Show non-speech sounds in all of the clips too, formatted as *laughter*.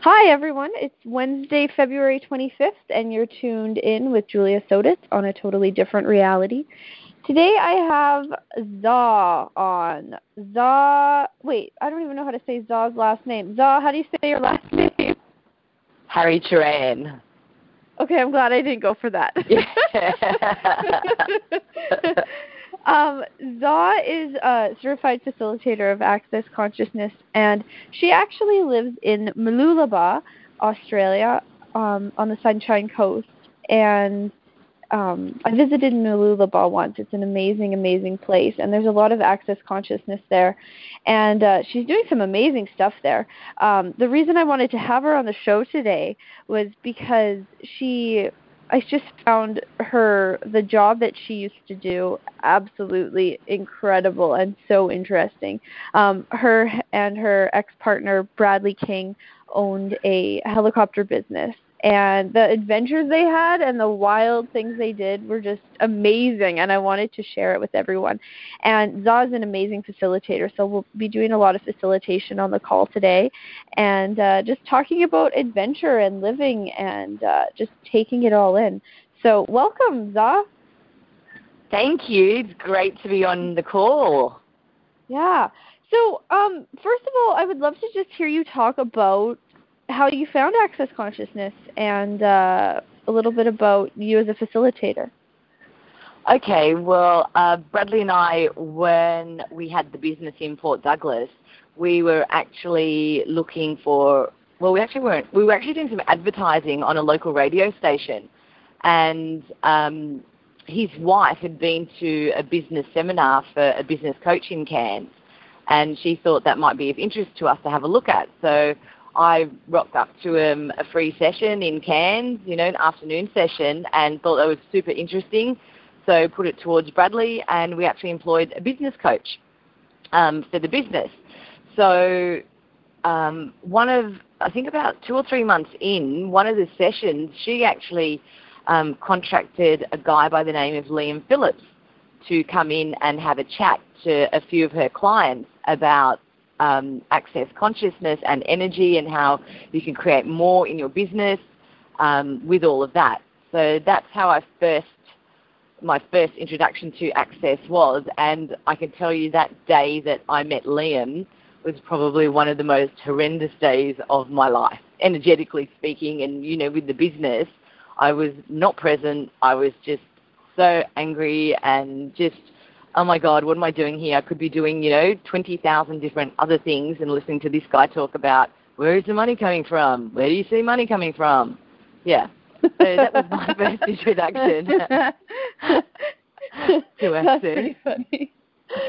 Hi, everyone. It's Wednesday, February 25th, and you're tuned in with Julia Sotis on a totally different reality. Today I have Za on. Za, wait, I don't even know how to say Za's last name. Za, how do you say your last *laughs* name? Harry Turan. Okay, I'm glad I didn't go for that. *laughs* *laughs* um, Za is a certified facilitator of Access Consciousness, and she actually lives in Mooloolaba, Australia, um, on the Sunshine Coast. And um, I visited Mooloolaba once. It's an amazing, amazing place, and there's a lot of access consciousness there. And uh, she's doing some amazing stuff there. Um, the reason I wanted to have her on the show today was because she, I just found her the job that she used to do absolutely incredible and so interesting. Um, her and her ex-partner Bradley King owned a helicopter business and the adventures they had and the wild things they did were just amazing and i wanted to share it with everyone. And za is an amazing facilitator so we'll be doing a lot of facilitation on the call today. And uh, just talking about adventure and living and uh, just taking it all in. So welcome za thank you. It's great to be on the call. Yeah. So um, first of all i would love to just hear you talk about how you found Access Consciousness and uh, a little bit about you as a facilitator. Okay, well, uh, Bradley and I, when we had the business in Port Douglas, we were actually looking for, well, we actually weren't, we were actually doing some advertising on a local radio station. And um, his wife had been to a business seminar for a business coach in Cairns, and she thought that might be of interest to us to have a look at. So I rocked up to um, a free session in Cairns, you know, an afternoon session, and thought that was super interesting. So put it towards Bradley, and we actually employed a business coach um, for the business. So um, one of, I think about two or three months in, one of the sessions, she actually um, contracted a guy by the name of Liam Phillips to come in and have a chat to a few of her clients about um, access consciousness and energy and how you can create more in your business um, with all of that. So that's how I first, my first introduction to access was, and I can tell you that day that I met Liam was probably one of the most horrendous days of my life, energetically speaking, and you know, with the business, I was not present. I was just so angry and just oh my God, what am I doing here? I could be doing, you know, 20,000 different other things and listening to this guy talk about where is the money coming from? Where do you see money coming from? Yeah. So that was my *laughs* first introduction *laughs* to That's pretty funny.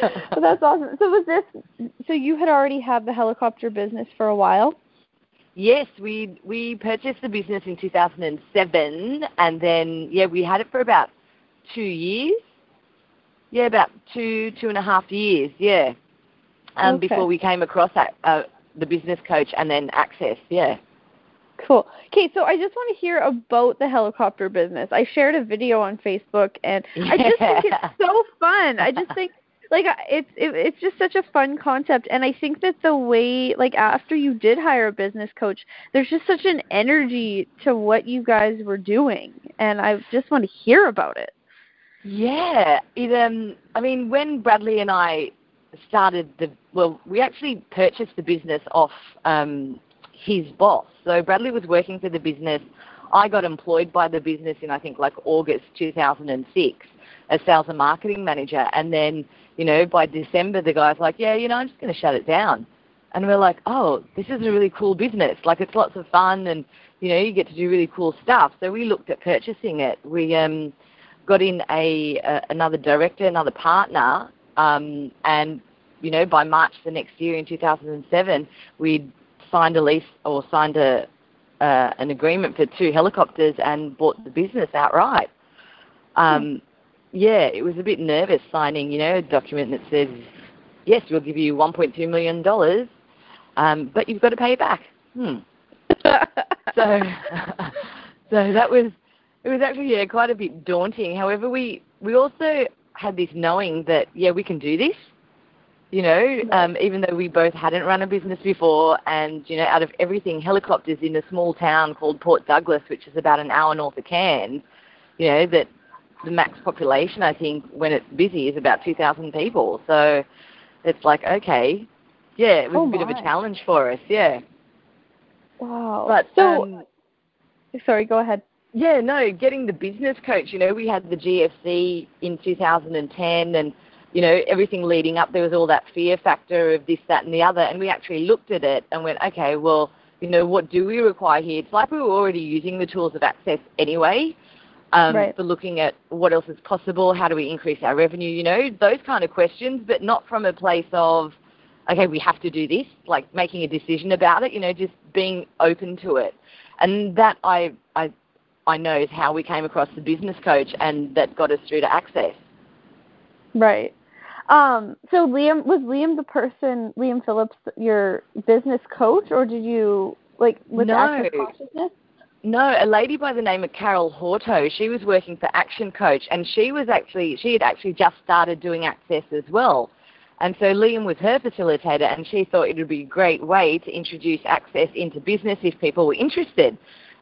well, that's awesome. So was this? So you had already had the helicopter business for a while. Yes, we we purchased the business in 2007, and then yeah, we had it for about two years, yeah, about two, two and a half years, yeah. Um, okay. Before we came across that, uh, the business coach and then Access, yeah. Cool. Okay, so I just want to hear about the helicopter business. I shared a video on Facebook, and yeah. I just think it's *laughs* so fun. I just think like it's it, it's just such a fun concept, and I think that the way like after you did hire a business coach, there's just such an energy to what you guys were doing, and I just want to hear about it. Yeah, it. Um, I mean, when Bradley and I started the well, we actually purchased the business off um, his boss. So Bradley was working for the business. I got employed by the business in I think like August 2006 as sales and marketing manager, and then you know by December the guy's like, yeah, you know, I'm just going to shut it down. And we're like, oh, this is a really cool business. Like it's lots of fun, and you know, you get to do really cool stuff. So we looked at purchasing it. We um, got in a, a another director, another partner, um, and you know by March the next year in 2007, we'd signed a lease or signed a uh, an agreement for two helicopters and bought the business outright. Um, yeah, it was a bit nervous signing, you know, a document that says, yes, we'll give you 1.2 million dollars, um, but you've got to pay it back. Hmm. *laughs* so, *laughs* so that was it was actually yeah quite a bit daunting. However, we we also had this knowing that yeah we can do this. You know, um, even though we both hadn't run a business before, and you know, out of everything, helicopters in a small town called Port Douglas, which is about an hour north of Cairns, you know, that the max population, I think, when it's busy, is about 2,000 people. So it's like, okay, yeah, it was Oh a bit of a challenge for us, yeah. Wow. But so, um, sorry, go ahead. Yeah, no, getting the business coach, you know, we had the GFC in 2010 and, you know, everything leading up, there was all that fear factor of this, that, and the other. And we actually looked at it and went, okay, well, you know, what do we require here? It's like we were already using the tools of access anyway. Um, Right. For looking at what else is possible, how do we increase our revenue, you know, those kind of questions, but not from a place of, okay, we have to do this, like making a decision about it, you know, just being open to it. And that I, I, I know is how we came across the business coach and that got us through to access. Right. Um, so Liam was Liam the person Liam Phillips your business coach or did you like with No. Access Consciousness? No, a lady by the name of Carol Horto. She was working for Action Coach, and she was actually she had actually just started doing Access as well. And so Liam was her facilitator, and she thought it would be a great way to introduce Access into business if people were interested.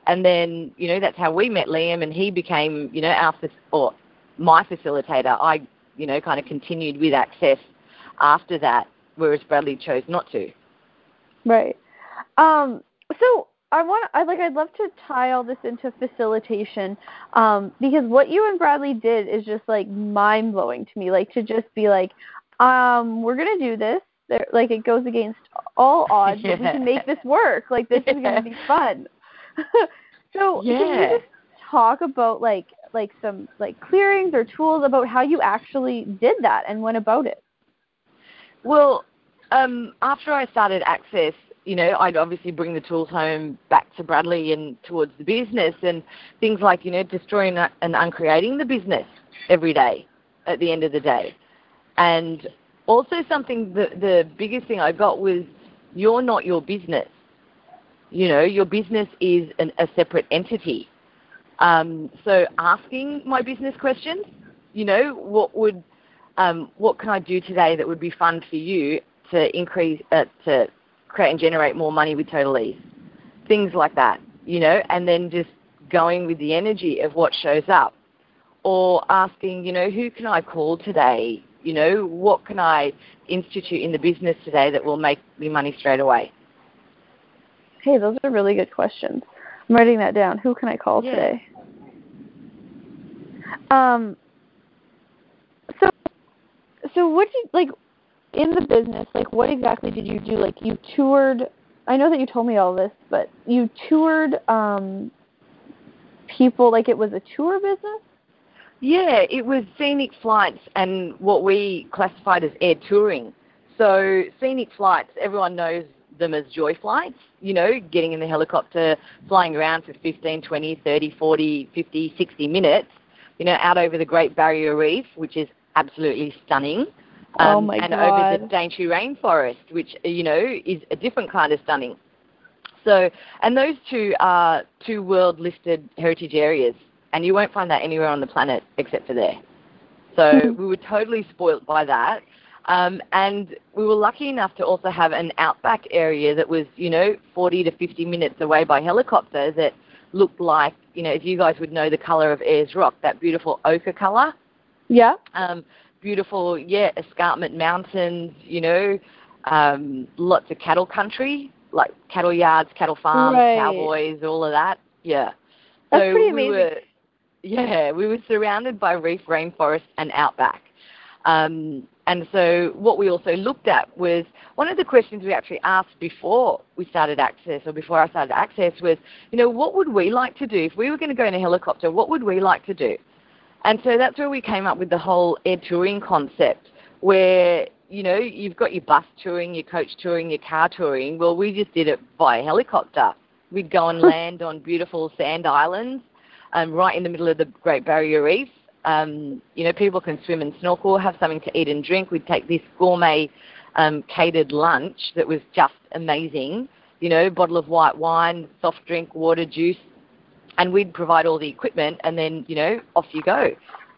And then you know that's how we met Liam, and he became you know our or my facilitator. I you know kind of continued with Access after that, whereas Bradley chose not to. Right. Um, so I want I like I'd love to tie all this into facilitation um, because what you and Bradley did is just like mind blowing to me. Like to just be like, um, we're gonna do this. There, like it goes against all *laughs* odds, but we can make this work. Like this is gonna be *laughs* fun. *laughs* so can you just talk about like like some like clearings or tools about how you actually did that and went about it? Well, um, after I started Access, you know, I'd obviously bring the tools home back to Bradley and towards the business and things like, you know, destroying and uncreating the business every day at the end of the day. And also something, the, the biggest thing I got was you're not your business. You know, your business is an, a separate entity. Um, so asking my business questions, you know, what would, um, what can I do today that would be fun for you to increase, uh, to create and generate more money with Total Ease? Things like that, you know, and then just going with the energy of what shows up. Or asking, you know, who can I call today? You know, what can I institute in the business today that will make me money straight away? Hey, those are really good questions. I'm writing that down. Who can I call Yeah. today? Um. So, so what did you like in the business? Like, what exactly did you do? Like, you toured. I know that you told me all this, but you toured um people like it was a tour business. Yeah, it was scenic flights and what we classified as air touring. So scenic flights, everyone knows them as joy flights, you know, getting in the helicopter, flying around for 15, 20, 30, 40, 50, 60 minutes, you know, out over the Great Barrier Reef, which is absolutely stunning. Oh um, my and over the God. Daintree Rainforest, which, you know, is a different kind of stunning. So, and those two are two world listed heritage areas, and you won't find that anywhere on the planet except for there. So *laughs* we were totally spoilt by that. Um, and we were lucky enough to also have an outback area that was, you know, 40 to 50 minutes away by helicopter that looked like, you know, if you guys would know the colour of Ayers Rock, that beautiful ochre colour Yeah. um, beautiful, yeah, escarpment mountains, you know, um, lots of cattle country, like cattle yards, cattle farms, Right. cowboys, all of that. Yeah. That's so pretty we amazing. were, *laughs* yeah, we were surrounded by reef rainforest and outback. Um, and so what we also looked at was one of the questions we actually asked before we started Access or before I started Access was, you know, what would we like to do? If we were going to go in a helicopter, what would we like to do? And so that's where we came up with the whole air touring concept where, you know, you've got your bus touring, your coach touring, your car touring. Well, we just did it by helicopter. We'd go and *laughs* land on beautiful sand islands um, right in the middle of the Great Barrier Reef. Um, you know, people can swim and snorkel, have something to eat and drink. We'd take this gourmet um, catered lunch that was just amazing. You know, bottle of white wine, soft drink, water, juice, and we'd provide all the equipment and then you know off you go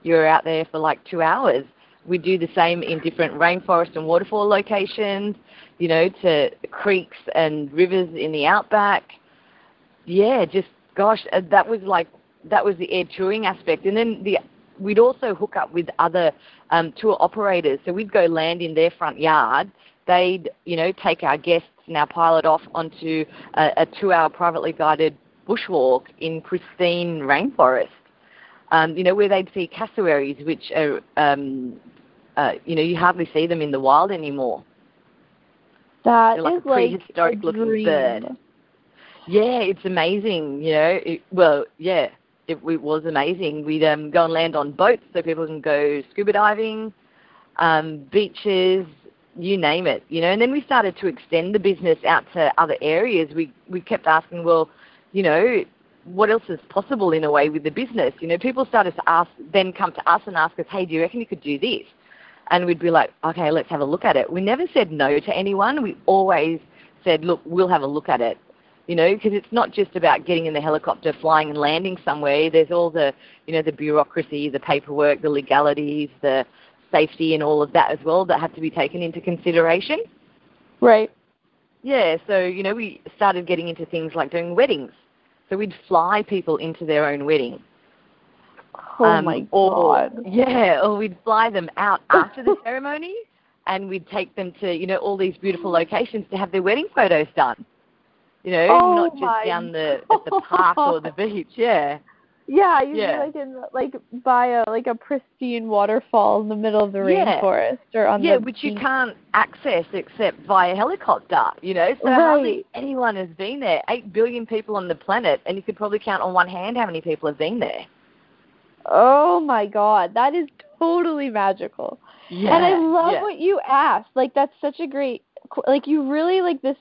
you're out there for like two hours We do the same in different rainforest and waterfall locations, you know, to creeks and rivers in the outback. Yeah, just gosh, uh, that was like that was the air touring aspect, and then the we'd also hook up with other um, tour operators. So we'd go land in their front yard. They'd you know take our guests and our pilot off onto a, a two-hour privately guided bushwalk in pristine rainforest. Um, you know where they'd see cassowaries, which are um, uh, you know you hardly see them in the wild anymore. That They're like is a prehistoric like a looking dream. bird. Yeah, it's amazing. You know, it, well, yeah, it, was amazing. We'd um, go and land on boats so people can go scuba diving, um, beaches, you name it. You know, and then we started to extend the business out to other areas. We we kept asking, well, you know, what else is possible in a way with the business? You know, people started to ask, then come to us and ask us, hey, do you reckon you could do this? And we'd be like, okay, let's have a look at it. We never said no to anyone. We always said, look, we'll have a look at it you know, because it's not just about getting in the helicopter, flying and landing somewhere. There's all the, you know, the bureaucracy, the paperwork, the legalities, the safety, and all of that as well that have to be taken into consideration. Right. Yeah, so you know, we started getting into things like doing weddings. So we'd fly people into their own wedding. Oh Um, my or, god. *laughs* Yeah, or we'd fly them out *laughs* after the ceremony, and we'd take them to you know all these beautiful locations to have their wedding photos done. You know, Oh not just down the at the park or the *laughs* beach. Yeah, Yeah, you'd Yeah. be like in like by a like a pristine waterfall in the middle of the Yeah. rainforest or on the yeah, the which you can't access except via helicopter. You know, so hardly anyone has been there. Eight billion people on the planet, and you could probably count on one hand how many people have been there. Oh my god, that is totally magical. Yeah, and I love yeah. what you asked. Like that's such a great qu- like you really like this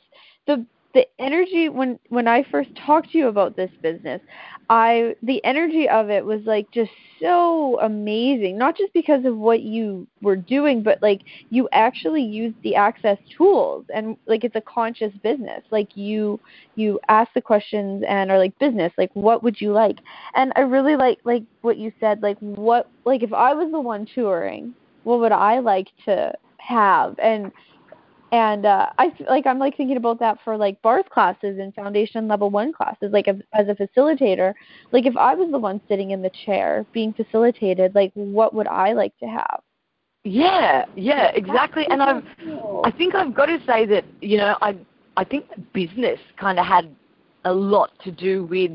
the the energy when when I first talked to you about this business, I the energy of it was like just so amazing. Not just because of what you were doing, but like you actually used the access tools and like it's a conscious business. Like you you ask the questions and are like business, like what would you like? And I really like like what you said, like what like if I was the one touring, what would I like to have? And and uh, I like I'm like thinking about that for like bars classes and foundation level one classes. Like as, as a facilitator, like if I was the one sitting in the chair being facilitated, like what would I like to have? Yeah, yeah, exactly. And I've. I think I've got to say that you know I I think business kind of had a lot to do with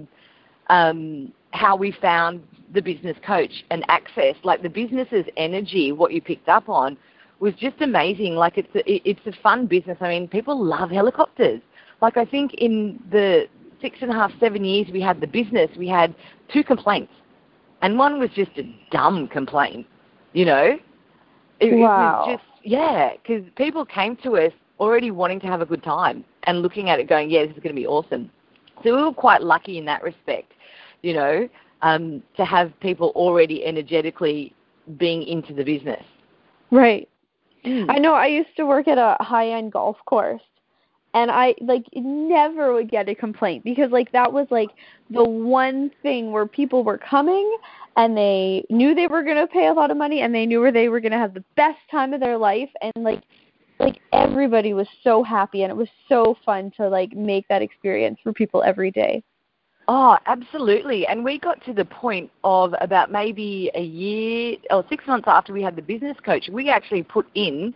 um, how we found the business coach and access. Like the business's energy, what you picked up on, was just amazing. Like it's a, it's a fun business. I mean, people love helicopters. Like I think in the six and a half, seven years we had the business, we had two complaints, and one was just a dumb complaint. You know, it, Wow. it was just yeah, because people came to us already wanting to have a good time and looking at it going, yeah, this is going to be awesome. So we were quite lucky in that respect, you know, um, to have people already energetically being into the business. Right. I know I used to work at a high end golf course and I like never would get a complaint because like that was like the one thing where people were coming and they knew they were going to pay a lot of money and they knew where they were going to have the best time of their life and like like everybody was so happy and it was so fun to like make that experience for people every day. Oh, absolutely. And we got to the point of about maybe a year or six months after we had the business coach, we actually put in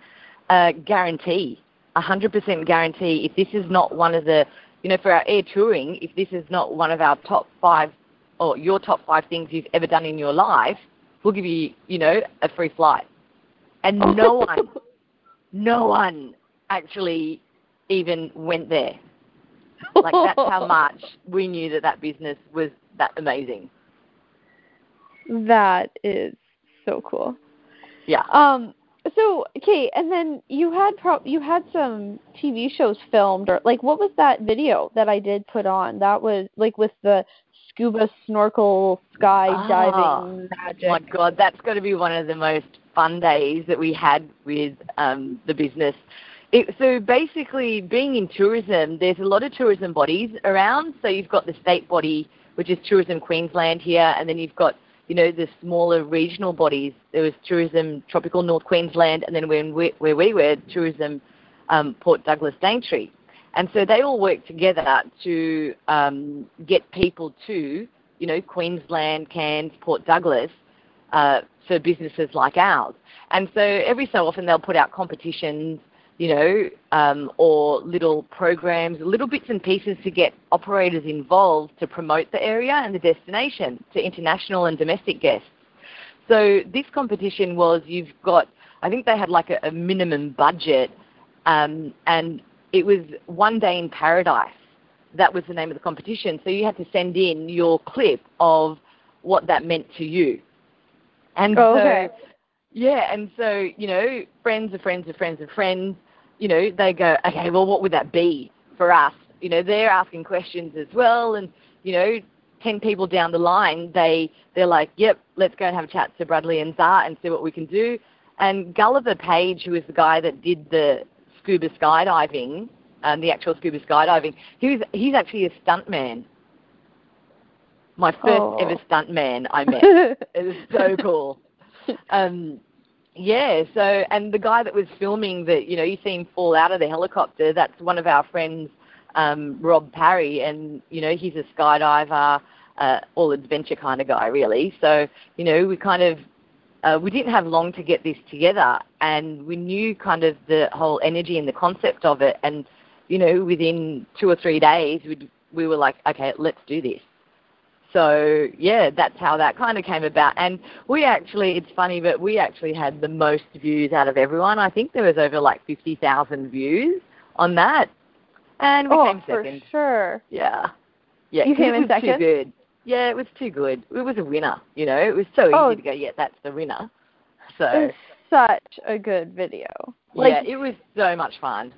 a guarantee, a 100% guarantee. If this is not one of the, you know, for our air touring, if this is not one of our top five or your top five things you've ever done in your life, we'll give you, you know, a free flight. And no *laughs* one, no one actually even went there. Like that's how *laughs* much we knew that that business was that amazing. That is so cool. Yeah. Um. So, okay, and then you had pro- you had some TV shows filmed, or like, what was that video that I did put on? That was like with the scuba snorkel sky Ah, diving magic. My God, that's got to be one of the most fun days that we had with um, the business. It, so basically, being in tourism, there's a lot of tourism bodies around. So you've got the state body, which is Tourism Queensland here, and then you've got you know, the smaller regional bodies. There was Tourism Tropical North Queensland, and then when we, where we were, Tourism um, Port Douglas Daintree. And so they all work together to um, get people to, you know, Queensland, Cairns, Port Douglas uh, for businesses like ours. And so every so often they'll put out competitions, you know, um, or little programs, little bits and pieces to get operators involved to promote the area and the destination to international and domestic guests. So this competition was you've got, I think they had like a, a minimum budget, um, and it was one day in paradise. That was the name of the competition. So you had to send in your clip of what that meant to you. And oh, so, okay. yeah, and so, you know, friends of friends of friends of friends, you know, they go, okay, well, what would that be for us? You know, they're asking questions as well. And, you know, 10 people down the line, they, they're like, yep, let's go and have a chat to Bradley and Zah and see what we can do. And Gulliver Page, who was the guy that did the scuba skydiving, um, the actual scuba skydiving, he was, he's actually a stuntman my first oh. ever stuntman I *laughs* met. it was so cool. Um, yeah, so and the guy that was filming that, you know, you see him fall out of the helicopter, that's one of our friends, um, Rob Parry, and you know, he's a skydiver, uh, all adventure kind of guy really. So, you know, we kind of uh, we didn't have long to get this together and we knew kind of the whole energy and the concept of it and you know within two or three days we we were like okay let's do this so yeah, that's how that kind of came about. And we actually, it's funny, but we actually had the most views out of everyone. I think there was over like 50,000 views on that. And we oh, came second. for sure. Yeah. Yeah. You came in second? Too good. Yeah, it was too good. It was a winner, you know. It was so oh. easy Oh. to go, yeah, that's the winner. So, It's such a good video. Like yeah, it was so much fun.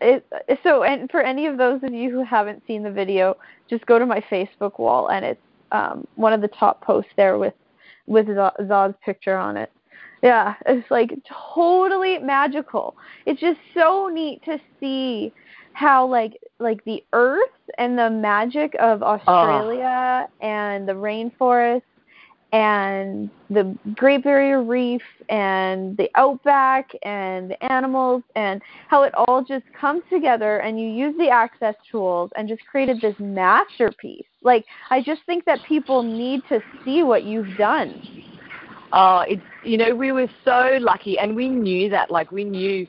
It so and for any of those of you who haven't seen the video just go to my facebook wall and it's um one of the top posts there with with zod's picture on it. Yeah it's like totally magical. It's just so neat to see how like like the earth and the magic of australia and the rainforest and the Great Barrier Reef and the outback and the animals and how it all just comes together and you use the access tools and just created this masterpiece. Like I just think that people need to see what you've done. Oh, it's you know we were so lucky, and we knew that. Like we knew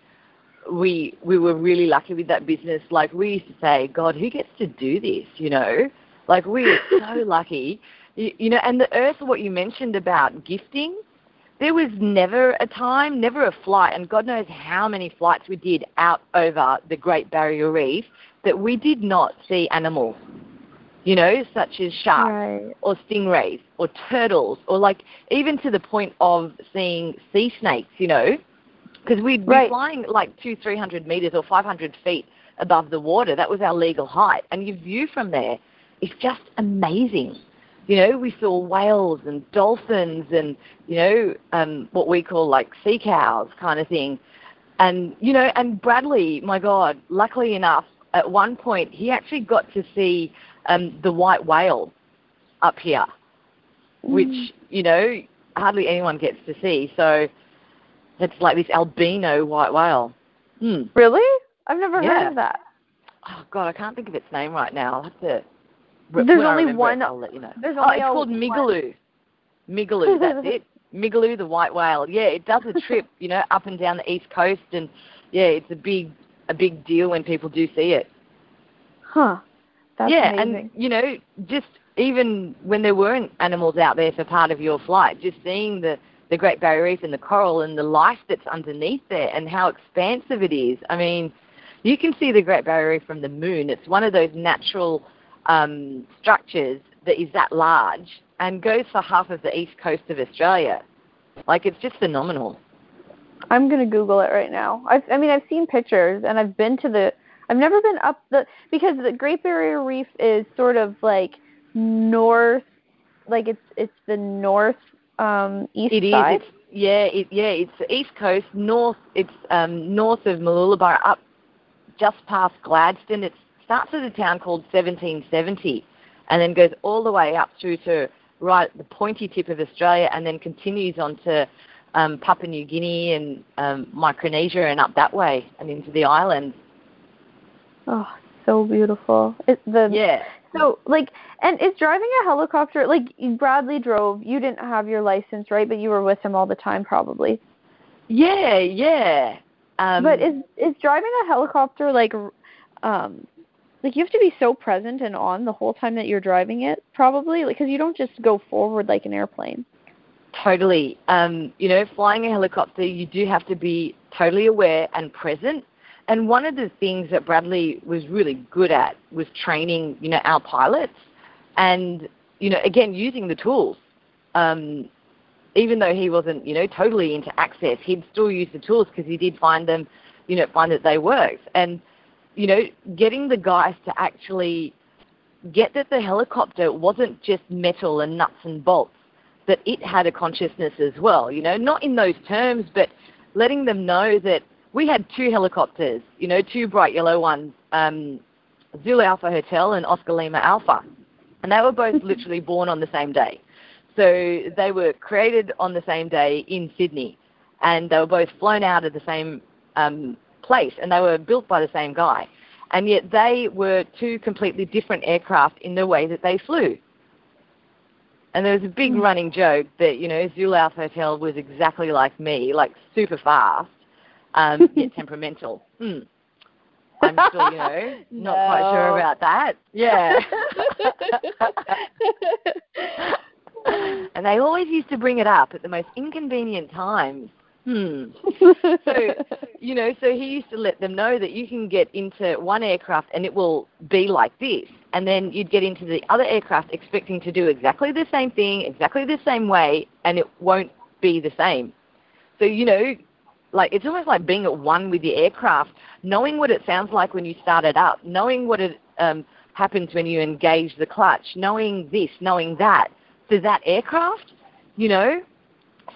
we we were really lucky with that business. Like we used to say, God, who gets to do this? You know, like we are so *laughs* lucky. You, you know, and the Earth, what you mentioned about gifting, there was never a time, never a flight, and God knows how many flights we did out over the Great Barrier Reef that we did not see animals. You know, such as sharks Right. or stingrays or turtles or like even to the point of seeing sea snakes, you know, because we'd be flying like two, three hundred meters or five hundred feet above the water. That was our legal height, and your view from there is just amazing. You know, we saw whales and dolphins and you know um, what we call like sea cows kind of thing, and you know, and Bradley, my God, luckily enough, at one point he actually got to see um, the white whale up here, which you know hardly anyone gets to see. So it's like this albino white whale. Hmm. Really? I've never heard of that. Oh God, I can't think of its name right now. I'll have to. There's only remember one- It, I'll let you know. there's oh, only it's called one- Migaloo. Migaloo, that's *laughs* it. Migaloo, the white whale. Yeah, it does a trip, you know, up and down the east coast, and yeah, it's a big, a big deal when people do see it. Huh. That's yeah, amazing. and you know, just even when there weren't animals out there for part of your flight, just seeing the the Great Barrier Reef and the coral and the life that's underneath there and how expansive it is. I mean, you can see the Great Barrier Reef from the moon. It's one of those natural um, structures that is that large and goes for half of the east coast of Australia. Like it's just phenomenal. I'm gonna Google it right now. I've, I mean, I've seen pictures and I've been to the. I've never been up the because the Great Barrier Reef is sort of like north, like it's it's the north um east It is. side. It's, yeah, it, yeah. It's the east coast, north. It's um, north of Mooloolaba, up just past Gladstone. It starts at a town called 1770, and then goes all the way up through to right at the pointy tip of Australia and then continues on to um, Papua New Guinea and um, Micronesia and up that way and into the islands. Oh, so beautiful. It, the yeah. So like, and is driving a helicopter like Bradley drove? You didn't have your license, right? But you were with him all the time, probably. Yeah, yeah. Um, but is is driving a helicopter like, um, like you have to be so present and on the whole time that you're driving it, probably, like because you don't just go forward like an airplane. Totally. Um, you know, flying a helicopter, you do have to be totally aware and present. And one of the things that Bradley was really good at was training, you know, our pilots, and you know, again using the tools. Um, even though he wasn't, you know, totally into access, he'd still use the tools because he did find them, you know, find that they worked. And you know, getting the guys to actually get that the helicopter wasn't just metal and nuts and bolts that it had a consciousness as well. You know, not in those terms, but letting them know that we had two helicopters. You know, two bright yellow ones, um, Zulu Alpha Hotel and Oscar Lima Alpha, and they were both *laughs* literally born on the same day. So they were created on the same day in Sydney, and they were both flown out of the same um, place, and they were built by the same guy. And yet they were two completely different aircraft in the way that they flew. And there was a big mm. running joke that, you know, Zulu Hotel was exactly like me, like super fast, um, *laughs* yet temperamental. Mm. I'm still, you know, *laughs* not no. quite sure about that. Yeah. *laughs* and they always used to bring it up at the most inconvenient times. Hmm. so, you know, so he used to let them know that you can get into one aircraft and it will be like this. And then you'd get into the other aircraft expecting to do exactly the same thing, exactly the same way, and it won't be the same. So, you know, like it's almost like being at one with the aircraft, knowing what it sounds like when you start it up, knowing what it um, happens when you engage the clutch, knowing this, knowing that, for that aircraft, you know,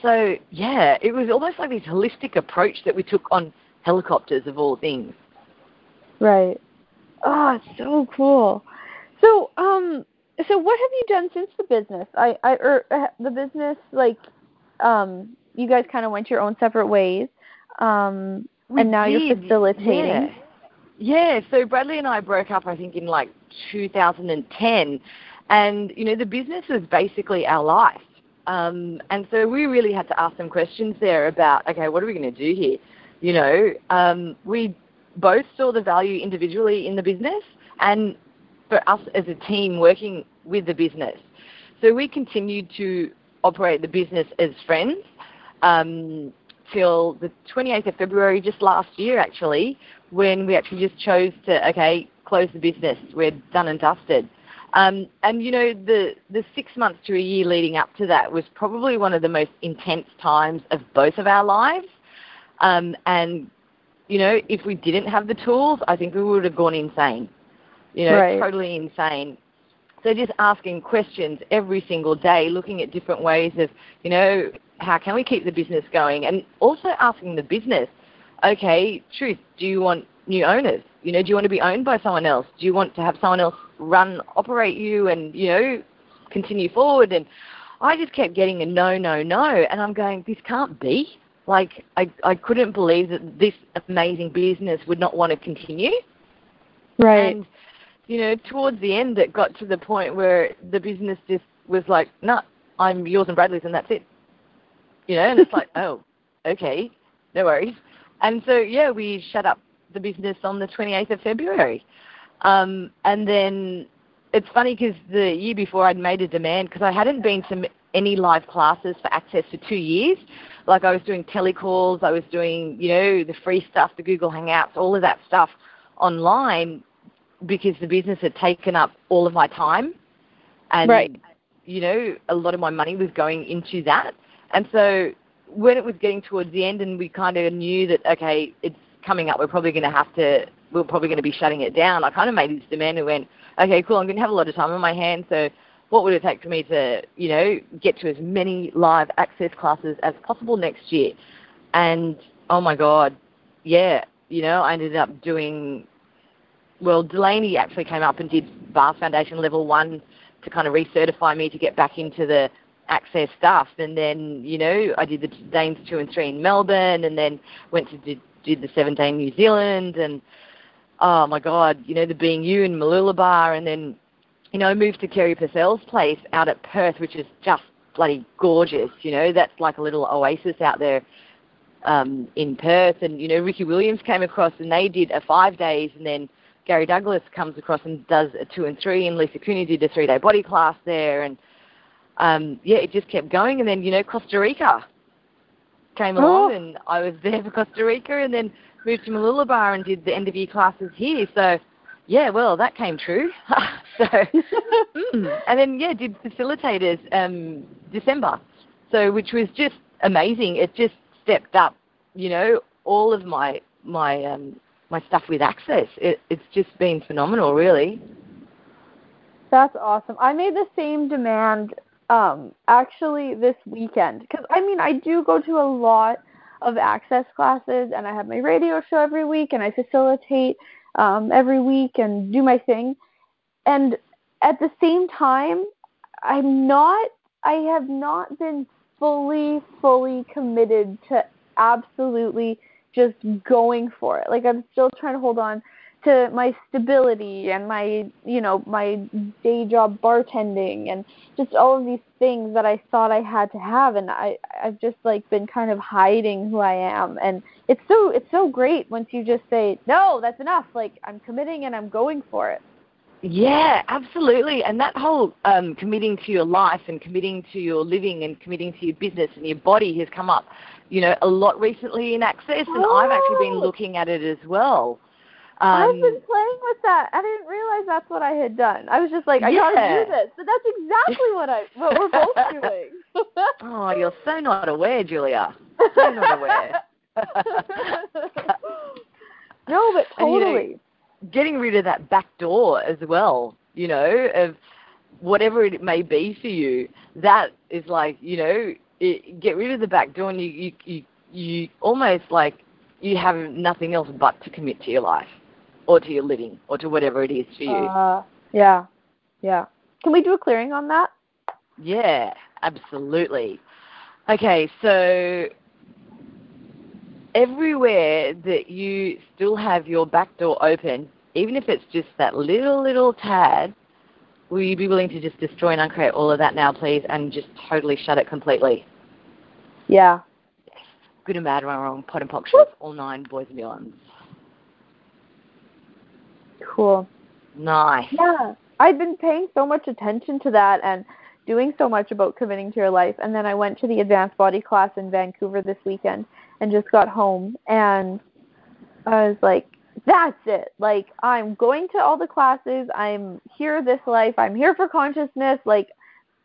so yeah, it was almost like this holistic approach that we took on helicopters of all things. Right. Oh, it's so cool. So, um, so what have you done since the business? I, I, or er, the business, like, um, you guys kind of went your own separate ways, um, and now did. you're facilitating. Yeah. yeah. So Bradley and I broke up, I think, in like 2010, and you know, the business was basically our life. Um, and so we really had to ask some questions there about, okay, what are we going to do here? You know, um, we both saw the value individually in the business and for us as a team working with the business. So we continued to operate the business as friends um, till the 28th of February, just last year actually, when we actually just chose to, okay, close the business. We're done and dusted. Um, and you know, the the six months to a year leading up to that was probably one of the most intense times of both of our lives. Um, and you know, if we didn't have the tools, I think we would have gone insane. You know, right. totally insane. So just asking questions every single day, looking at different ways of, you know, how can we keep the business going, and also asking the business, okay, truth, do you want new owners? You know, do you want to be owned by someone else? Do you want to have someone else run, operate you and, you know, continue forward. And I just kept getting a no, no, no. And I'm going, this can't be. Like, I, I couldn't believe that this amazing business would not want to continue. Right. And, you know, towards the end, it got to the point where the business just was like, no, nah, I'm yours and Bradley's and that's it. You know, and it's like, *laughs* oh, okay, no worries. And so, yeah, we shut up the business on the 28th of February. Um, and then it's funny because the year before I'd made a demand because I hadn't been to any live classes for access for two years. Like I was doing telecalls, I was doing, you know, the free stuff, the Google Hangouts, all of that stuff online because the business had taken up all of my time. And, right. you know, a lot of my money was going into that. And so when it was getting towards the end and we kind of knew that, okay, it's coming up, we're probably going to have to we are probably going to be shutting it down, I kind of made this demand and went, okay, cool, I'm going to have a lot of time on my hands, so what would it take for me to, you know, get to as many live access classes as possible next year? And oh my God, yeah, you know, I ended up doing, well, Delaney actually came up and did Bar Foundation Level 1 to kind of recertify me to get back into the access stuff. And then, you know, I did the Dain's 2 and 3 in Melbourne and then went to did, did the 7 day New Zealand and, oh my God, you know, the Being You in Mooloolaba and then, you know, moved to Kerry Purcell's place out at Perth, which is just bloody gorgeous, you know, that's like a little oasis out there um, in Perth. And, you know, Ricky Williams came across and they did a five days and then Gary Douglas comes across and does a two and three and Lisa Cooney did a three day body class there and um, yeah, it just kept going. And then, you know, Costa Rica came along Oh. and I was there for Costa Rica and then moved to Mooloolaba and did the end of year classes here. So, yeah, well, that came true. *laughs* so, *laughs* mm, and then, yeah, did facilitators um, December. So, which was just amazing. It just stepped up, you know, all of my, my, um, my stuff with access. It, it's just been phenomenal, really. That's awesome. I made the same demand um actually this weekend because I mean I do go to a lot of access classes and I have my radio show every week and I facilitate um every week and do my thing. And at the same time I'm not I have not been fully fully committed to absolutely just going for it. Like I'm still trying to hold on to my stability and my you know my day job bartending and just all of these things that I thought I had to have and I I've just like been kind of hiding who I am and it's so it's so great once you just say no that's enough like I'm committing and I'm going for it Yeah, absolutely. And that whole um, committing to your life and committing to your living and committing to your business and your body has come up, you know, a lot recently in Access, and I've actually been Oh. looking at it as well. I've Um, been playing with that. I didn't realize that's what I had done. I was just like, I Yeah. gotta do this, but that's exactly what I what we're both *laughs* doing. oh, you're so not aware, Julia. So not aware. *laughs* no, but And, you know, totally. Getting rid of that back door as well, you know, of whatever it may be for you. That is like, you know, it, get rid of the back door, and you you you, you almost like you have nothing else but to commit to your life, or to your living, or to whatever it is for you. Uh, yeah, yeah. Can we do a clearing on that? Yeah, absolutely. Okay, so everywhere that you still have your back door open, even if it's just that little, little tad, will you be willing to just destroy and uncreate all of that now, please, and just totally shut it completely? Yeah. Yes. Good and bad, right and wrong, POD and POC shorts, all nine boys and beyonds. Cool. Nice. Yeah. I've been paying so much attention to that and doing so much about committing to your life. And then I went to the advanced body class in Vancouver this weekend and just got home and I was like, that's it. Like I'm going to all the classes. I'm here this life. I'm here for consciousness. Like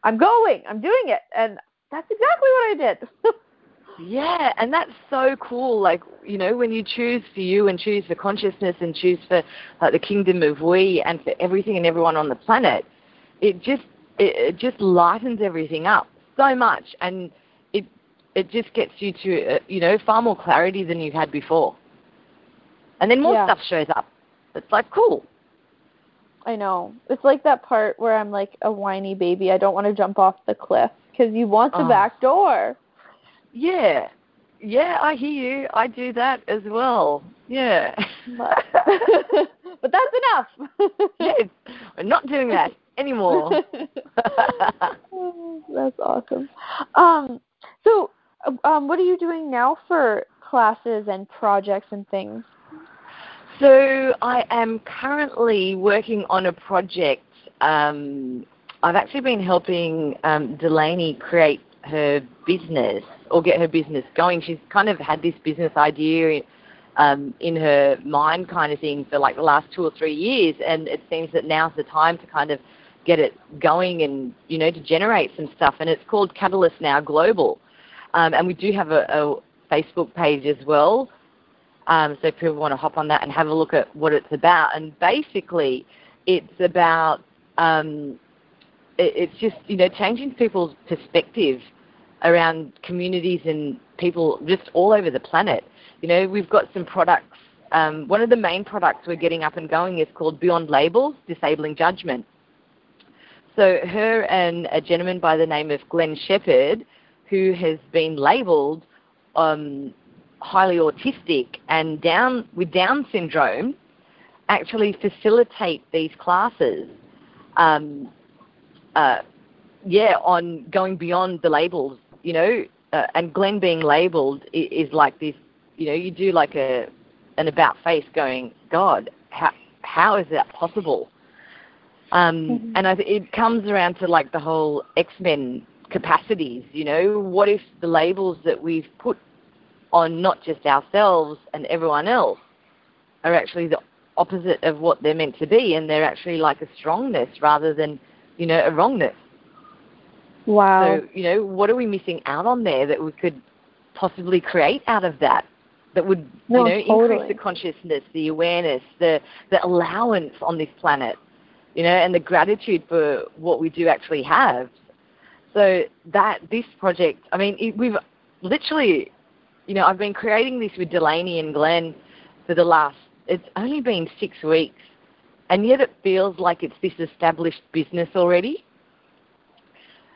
I'm going. I'm doing it. And that's exactly what I did. *laughs* Yeah, and that's so cool. Like you know, when you choose for you and choose for consciousness and choose for like the kingdom of we and for everything and everyone on the planet, it just it, it just lightens everything up so much, and it it just gets you to uh, you know far more clarity than you had before, and then more Yeah. stuff shows up. It's like cool. I know. It's like that part where I'm like a whiny baby. I don't want to jump off the cliff because you want the Oh. back door. Yeah, yeah, I hear you. I do that as well. Yeah. *laughs* But, that's enough. *laughs* yeah, we're not doing that anymore. *laughs* That's awesome. Um, so, um, what are you doing now for classes and projects and things? So I am currently working on a project. Um, I've actually been helping um, Delaney create her business or get her business going. She's kind of had this business idea um, in her mind, kind of thing, for like the last two or three years, and it seems that now's the time to kind of get it going and you know to generate some stuff. And it's called Catalyst Now Global, um, and we do have a, a Facebook page as well. Um, so if people want to hop on that and have a look at what it's about, and basically, it's about um, it's just you know changing people's perspective around communities and people just all over the planet. You know, we've got some products. Um, one of the main products we're getting up and going is called Beyond Labels, Disabling Judgment. So her and a gentleman by the name of Glenn Shepherd, who has been labelled um, highly autistic and down with Down syndrome, actually facilitate these classes. Um, uh, yeah, on going beyond the labels, you know, uh, and Glenn being labelled is, is like this, you know, you do like a an about face going, God, how how is that possible? Um, mm-hmm. And I th- it comes around to like the whole X Men capacities. You know, what if the labels that we've put on not just ourselves and everyone else are actually the opposite of what they're meant to be, and they're actually like a strongness rather than, you know, a wrongness. Wow. So, you know, what are we missing out on there that we could possibly create out of that? That would, no, you know, totally. increase the consciousness, the awareness, the the allowance on this planet, you know, and the gratitude for what we do actually have. So that this project, I mean, it, we've literally, you know, I've been creating this with Delaney and Glenn for the last. It's only been six weeks, and yet it feels like it's this established business already.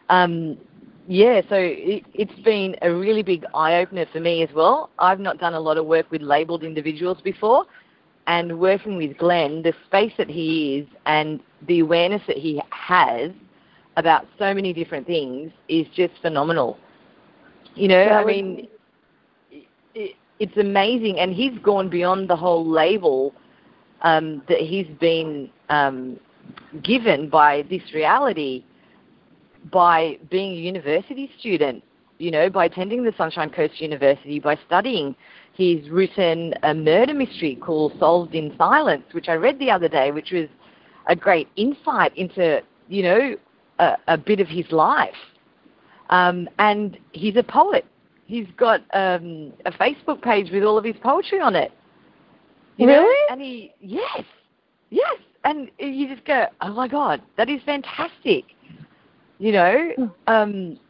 Um, yeah, so it, has been a really big eye opener for me as well. I've not done a lot of work with labelled individuals before, and working with Glenn, the space that he is and the awareness that he has about so many different things is just phenomenal. You know, I mean, it, it's amazing, and he's gone beyond the whole label um, that he's been um, given by this reality by being a university student, you know, by attending the Sunshine Coast University, by studying. He's written a murder mystery called Solved in Silence, which I read the other day, which was a great insight into, you know, a, a bit of his life. Um, and he's a poet. He's got um, a Facebook page with all of his poetry on it. You really? Know? And he, yes, yes. And you just go, oh my God, that is fantastic you know. Hmm. Um,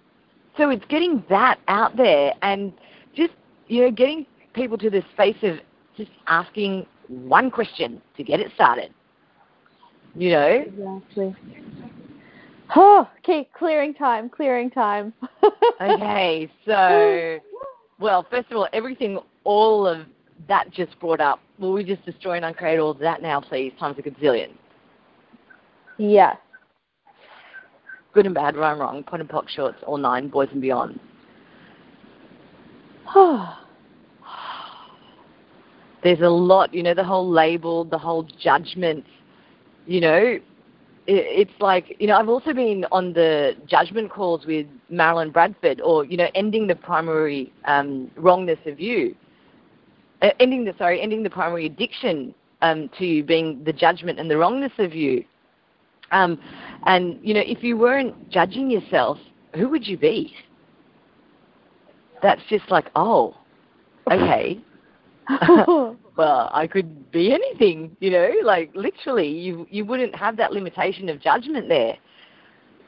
so it's getting that out there and just, you know, getting people to the space of just asking one question to get it started. You know? Exactly. Oh, okay, clearing time, clearing time. *laughs* okay, so, well, first of all, everything, all of that just brought up, will we just destroy and uncreate all of that now, please, times a gazillion? Yes good and bad, right and wrong, POD and POC shorts, all nine, boys and beyond. *sighs* There's a lot, you know, the whole label, the whole judgment, you know, it's like, you know, I've also been on the judgment calls with Marilyn Bradford or, you know, ending the primary um, wrongness of you. Uh, ending the, sorry, ending the primary addiction um, to you being the judgment and the wrongness of you. Um, and, you know, if you weren't judging yourself, who would you be? That's just like, oh, okay. *laughs* *laughs* well, I could be anything, you know, like literally you you wouldn't have that limitation of judgment there.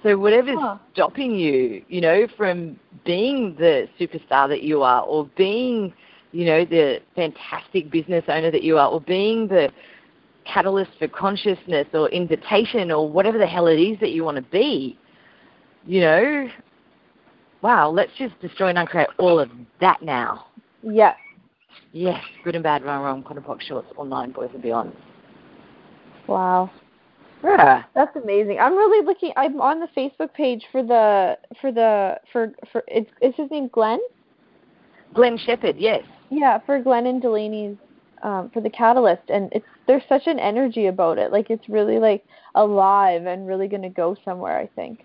So whatever's huh. stopping you, you know, from being the superstar that you are or being, you know, the fantastic business owner that you are or being the catalyst for consciousness or invitation or whatever the hell it is that you want to be, you know, wow, let's just destroy and uncreate all of that now. Yes. Yes, good and bad, wrong, wrong, and POC shorts, online, boys and beyond. Wow. Yeah. That's amazing. I'm really looking. I'm on the Facebook page for the for the for for. It's is his name Glenn? Glenn Shepherd. Yes. Yeah, for Glenn and Delaney's um, for the catalyst, and it's there's such an energy about it. Like it's really like alive and really going to go somewhere. I think.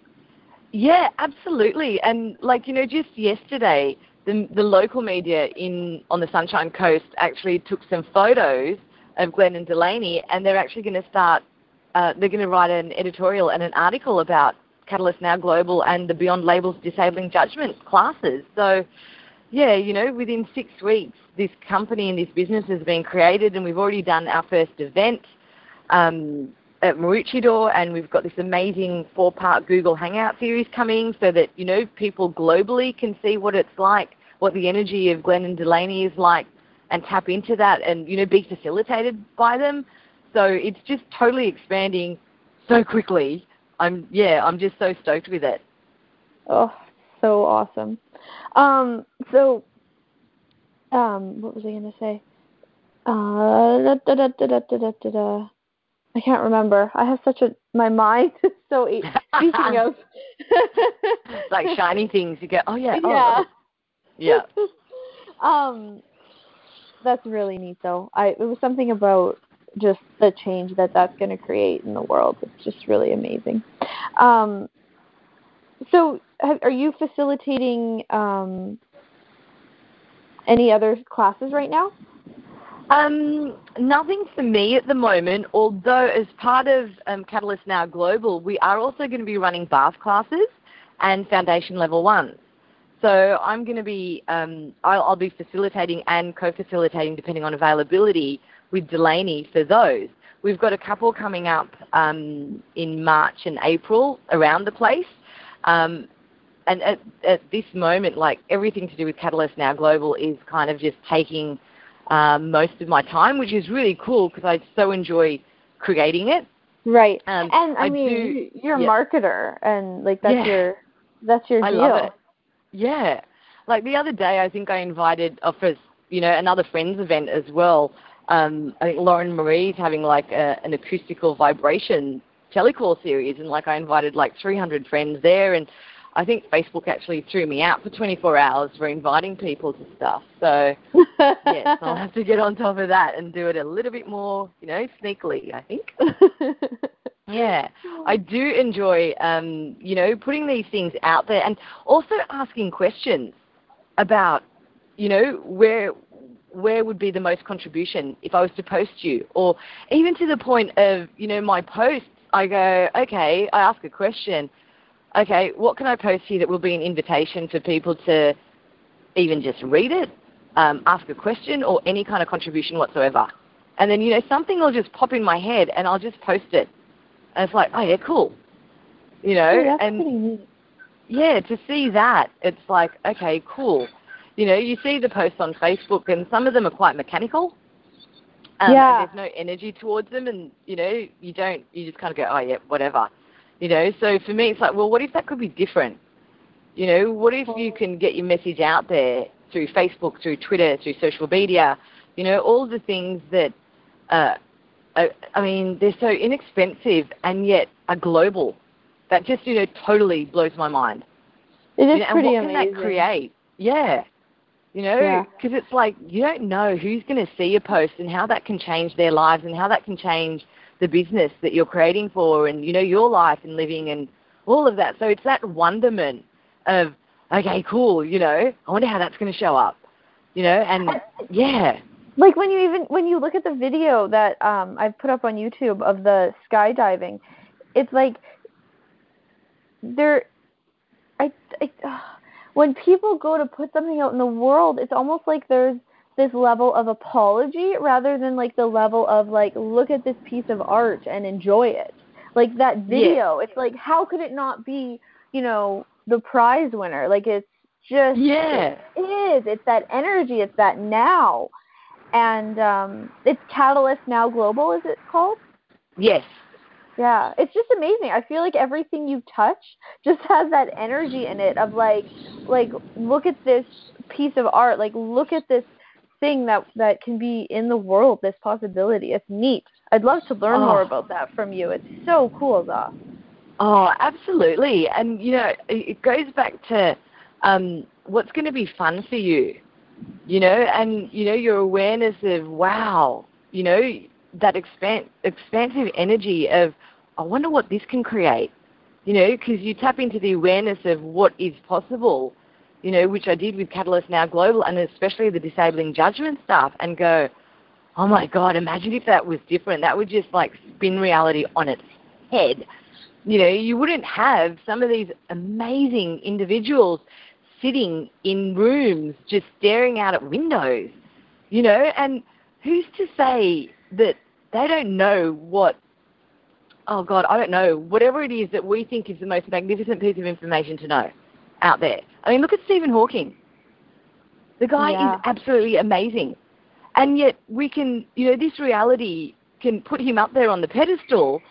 Yeah, absolutely. And like you know, just yesterday, the the local media in on the Sunshine Coast actually took some photos of Glenn and Delaney, and they're actually going to start. Uh, they're going to write an editorial and an article about Catalyst Now Global and the Beyond Labels Disabling Judgment classes. So yeah, you know, within six weeks, this company and this business has been created, and we've already done our first event um, at Maroochydore, and we've got this amazing four-part Google Hangout series coming, so that you know people globally can see what it's like, what the energy of Glenn and Delaney is like, and tap into that, and you know, be facilitated by them. So it's just totally expanding so quickly. I'm yeah, I'm just so stoked with it. Oh, so awesome. Um, so, um, what was I gonna say? Uh, da, da, da, da, da, da, da, da. I can't remember. I have such a my mind *laughs* is so e- speaking of *laughs* like shiny things. You get oh yeah, yeah, oh. yeah. *laughs* um, that's really neat though. I it was something about just the change that that's going to create in the world. It's just really amazing. Um, so, have, are you facilitating um, any other classes right now? Um, nothing for me at the moment, although as part of um, Catalyst Now Global, we are also going to be running Bars classes and foundation level ones. So I'm going to be, um, I'll, I'll, be facilitating and co-facilitating depending on availability with Delaney for those. We've got a couple coming up um, in March and April around the place. Um, and at, at, this moment, like everything to do with Catalyst Now Global is kind of just taking um, most of my time, which is really cool because I so enjoy creating it. Right. Um, and I, I mean, do, you're a yeah. marketer, and like that's yeah. your that's your I deal. love it. Yeah. Like the other day, I think I invited uh, for you know another friends event as well. Um, I think Lauren Marie's having like a, an acoustical vibration telecall series, and like I invited like 300 friends there, and I think Facebook actually threw me out for 24 hours for inviting people to stuff. So *laughs* yes, I'll have to get on top of that and do it a little bit more, you know, sneakily. I think. *laughs* yeah, I do enjoy, um, you know, putting these things out there and also asking questions about, you know, where where would be the most contribution if I was to post you, or even to the point of, you know, my posts. I go, okay, I ask a question okay, what can I post here that will be an invitation for people to even just read it, um, ask a question, or any kind of contribution whatsoever? And then, you know, something will just pop in my head and I'll just post it. And it's like, oh, yeah, cool. You know, that's and yeah, to see that, it's like, okay, cool. You know, you see the posts on Facebook and some of them are quite mechanical. Um, yeah. And there's no energy towards them and, you know, you don't, you just kind of go, oh, yeah, whatever. You know, so for me, it's like, well, what if that could be different? You know, what if you can get your message out there through Facebook, through Twitter, through social media? You know, all the things that, uh, uh, I mean, they're so inexpensive and yet are global. That just, you know, totally blows my mind. It is you know, pretty and what amazing. can that create? Yeah. You know, because yeah. it's like you don't know who's going to see your post and how that can change their lives and how that can change the business that you're creating for and you know your life and living and all of that so it's that wonderment of okay cool you know i wonder how that's going to show up you know and yeah like when you even when you look at the video that um i've put up on youtube of the skydiving it's like there i, I when people go to put something out in the world it's almost like there's this level of apology rather than like the level of like look at this piece of art and enjoy it. Like that video yeah. it's like how could it not be you know the prize winner? Like it's just yeah. it is. It's that energy. It's that now. And um it's catalyst now global is it called? Yes yeah it's just amazing i feel like everything you touch just *laughs* has that energy in it of like like look at this piece of art like look at this thing that that can be in the world, this possibility. It's neat. I'd love to learn oh. more about that from you. It's so cool, Za. Oh, absolutely. And you know, it goes back to um, what's going to be fun for you. You know, and you know your awareness of wow. You know that expand, expansive energy of I wonder what this can create. You know, because you tap into the awareness of what is possible you know, which I did with Catalyst Now Global and especially the disabling judgment stuff and go, oh my God, imagine if that was different. That would just like spin reality on its head. You know, you wouldn't have some of these amazing individuals sitting in rooms just staring out at windows, you know, and who's to say that they don't know what oh God, I don't know, whatever it is that we think is the most magnificent piece of information to know out there. I mean, look at Stephen Hawking. The guy yeah. is absolutely amazing. And yet we can, you know, this reality can put him up there on the pedestal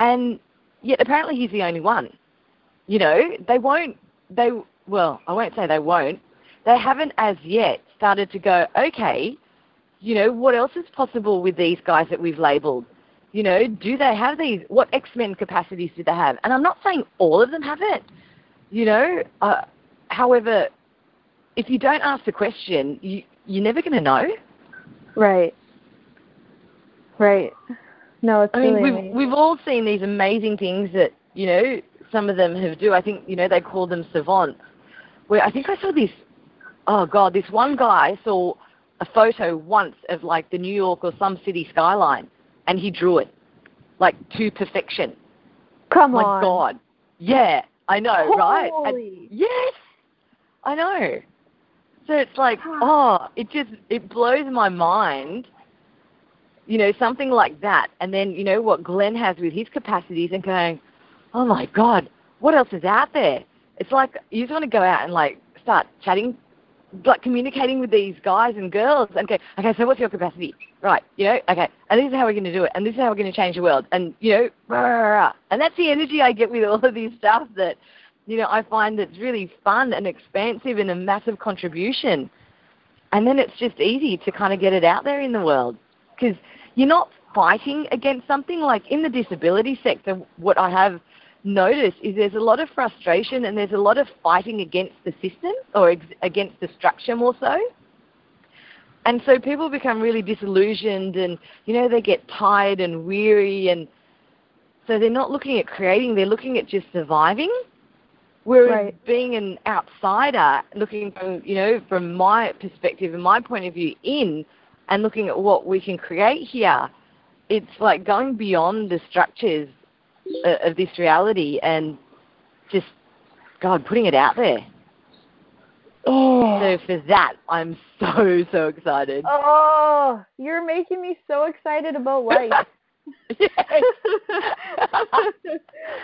and yet apparently he's the only one. You know, they won't, they, well, I won't say they won't, they haven't as yet started to go, okay, you know, what else is possible with these guys that we've labelled? You know, do they have these, what X-Men capacities do they have? And I'm not saying all of them have it, you know, uh, however, if you don't ask the question, you, you're never going to know. Right. Right. No, it's I really mean, we've amazing. we've all seen these amazing things that you know some of them have do. I think you know they call them savants. Where I think I saw this. Oh God, this one guy saw a photo once of like the New York or some city skyline, and he drew it like to perfection. Come on! My on. God, yeah, I know, right? And- yes, I know. So it's like, oh, it just it blows my mind. You know, something like that, and then you know what Glenn has with his capacities, and going, oh my God, what else is out there? It's like you just want to go out and like start chatting, like communicating with these guys and girls, and go, okay, so what's your capacity? Right, you know, okay, and this is how we're going to do it, and this is how we're going to change the world, and you know, rah, rah, rah. and that's the energy I get with all of these stuff that you know, I find that's really fun and expansive and a massive contribution. And then it's just easy to kind of get it out there in the world because you're not fighting against something. Like in the disability sector, what I have noticed is there's a lot of frustration and there's a lot of fighting against the system or ex- against the structure more so. And so people become really disillusioned and, you know, they get tired and weary and so they're not looking at creating, they're looking at just surviving. Whereas Right. being an outsider, looking from you know from my perspective and my point of view in, and looking at what we can create here, it's like going beyond the structures uh, of this reality and just God putting it out there. Oh. So for that, I'm so so excited. Oh, you're making me so excited about life. *laughs* *laughs*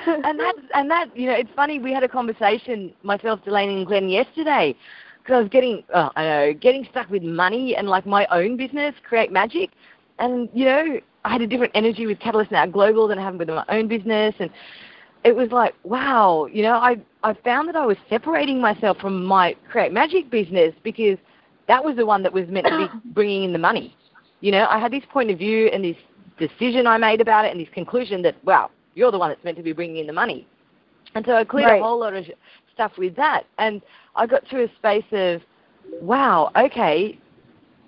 and that and that you know it's funny we had a conversation myself Delaney and Glenn yesterday because I was getting oh, I know getting stuck with money and like my own business create magic and you know I had a different energy with Catalyst Now Global than I have with my own business and it was like wow you know I I found that I was separating myself from my create magic business because that was the one that was meant to be *coughs* bringing in the money you know I had this point of view and this decision I made about it and this conclusion that, wow, you're the one that's meant to be bringing in the money. And so I cleared Right. a whole lot of stuff with that. And I got to a space of, wow, okay,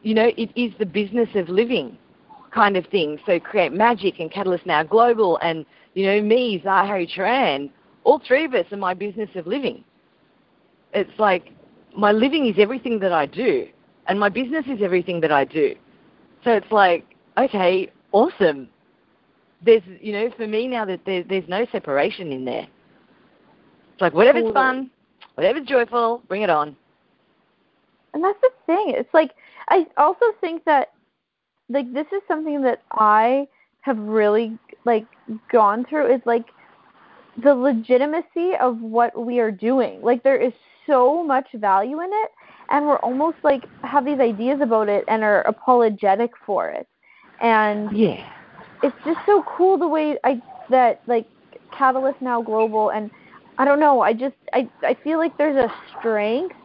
you know, it is the business of living kind of thing. So Create Magic and Catalyst Now Global and, you know, me, Zahari Turan, all three of us are my business of living. It's like my living is everything that I do and my business is everything that I do. So it's like, okay, awesome. There's, you know, for me now that there, there's no separation in there. It's like whatever's Totally. fun, whatever's joyful, bring it on. and that's the thing. It's like I also think that like this is something that I have really like gone through is like the legitimacy of what we are doing. Like there is so much value in it and we're almost like have these ideas about it and are apologetic for it. And Yeah. it's just so cool the way I that like Catalyst now global and I don't know, I just I I feel like there's a strength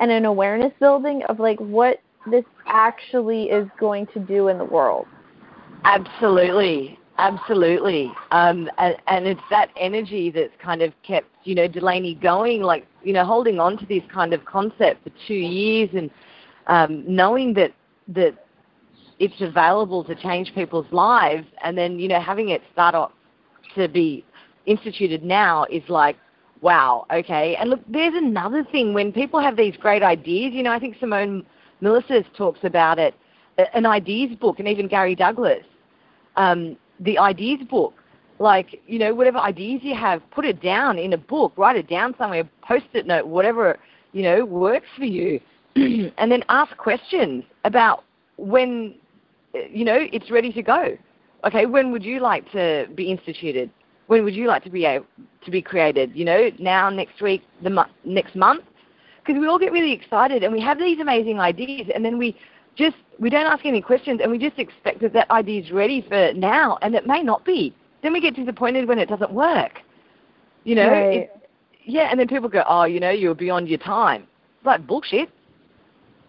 and an awareness building of like what this actually is going to do in the world. Absolutely, absolutely. Um, and, and it's that energy that's kind of kept, you know, Delaney going, like, you know, holding on to this kind of concept for two years and um, knowing that that it's available to change people's lives, and then, you know, having it start off to be instituted now is like, wow, okay. And look, there's another thing when people have these great ideas. You know, I think Simone Milasas talks about it, an ideas book, and even Gary Douglas, um, the ideas book. Like, you know, whatever ideas you have, put it down in a book, write it down somewhere, post-it note, whatever, you know, works for you. *clears throat* and then ask questions about when, uh, you know, it's ready to go. Okay, when would you like to be instituted? When would you like to be able, to be created? You know, now, next week, the mo- next month, because we all get really excited and we have these amazing ideas, and then we just we don't ask any questions, and we just expect that that idea is ready for now, and it may not be. then we get disappointed when it doesn't work. You know, Right. yeah, and then people go, oh, you know, you're beyond your time. It's like bullshit.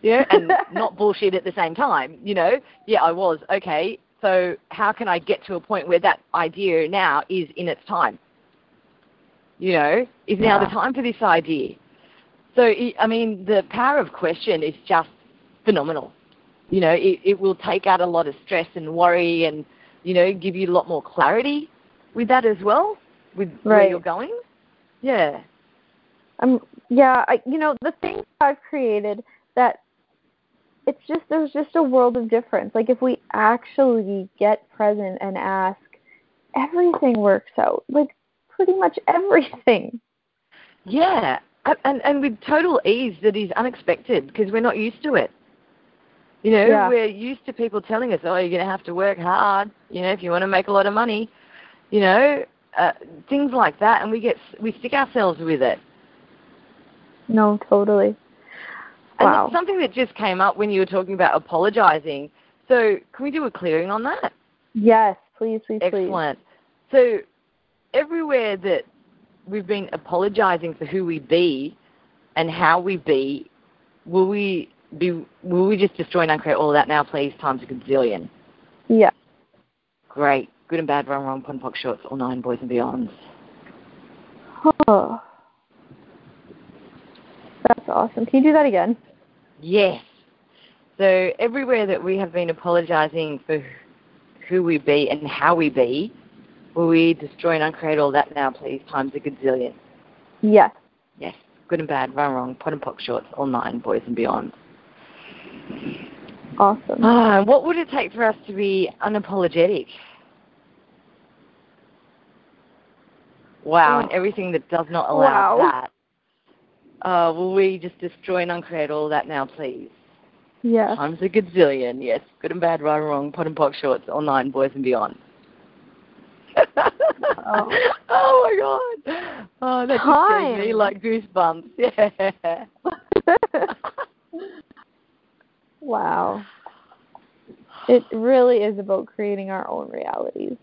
Yeah, and *laughs* not bullshit at the same time. You know, yeah, I was okay. So how can I get to a point where that idea now is in its time? You know, is now the time for this idea? So I- I mean, the power of question is just phenomenal. You know, it, it will take out a lot of stress and worry, and you know, give you a lot more clarity with that as well, with where you're going. Yeah. Um, yeah, I, you know, the things I've created that it's just there's just a world of difference. Like if we actually get present and ask, everything works out. Like pretty much everything. Yeah, and, and and with total ease that is unexpected because we're not used to it. You know, Yeah. we're used to people telling us, "Oh, you're going to have to work hard." You know, if you want to make a lot of money, you know, uh, things like that, and we get we stick ourselves with it. No, totally. Wow. it's something that just came up when you were talking about apologizing. So, can we do a clearing on that? Yes, please, please, please. Excellent. So, everywhere that we've been apologizing for who we be and how we be, will we be? Will we just destroy and uncreate all of that now, please, times a gazillion? Yeah. Great. Good and bad, wrong, wrong, pun, POC, shorts, all nine, boys and beyonds. Oh. That's awesome. Can you do that again? Yes. So everywhere that we have been apologizing for who we be and how we be, will we destroy and uncreate all that now, please, times a gazillion? Yes. Yes. Good and bad, wrong, wrong, POD and POC shorts, all nine, boys and beyond. Awesome. Ah, what would it take for us to be unapologetic? Wow, and Oh. everything that does not allow Wow. that. Uh, will we just destroy and uncreate all that now, please? Yes. Times a gazillion, yes. Good and bad, right and wrong, POD and POC shorts, all nine, boys and beyond. Oh. *laughs* oh my god. Oh, that just gave me Time. like goosebumps. Yeah. *laughs* *laughs* wow. It really is about creating our own realities.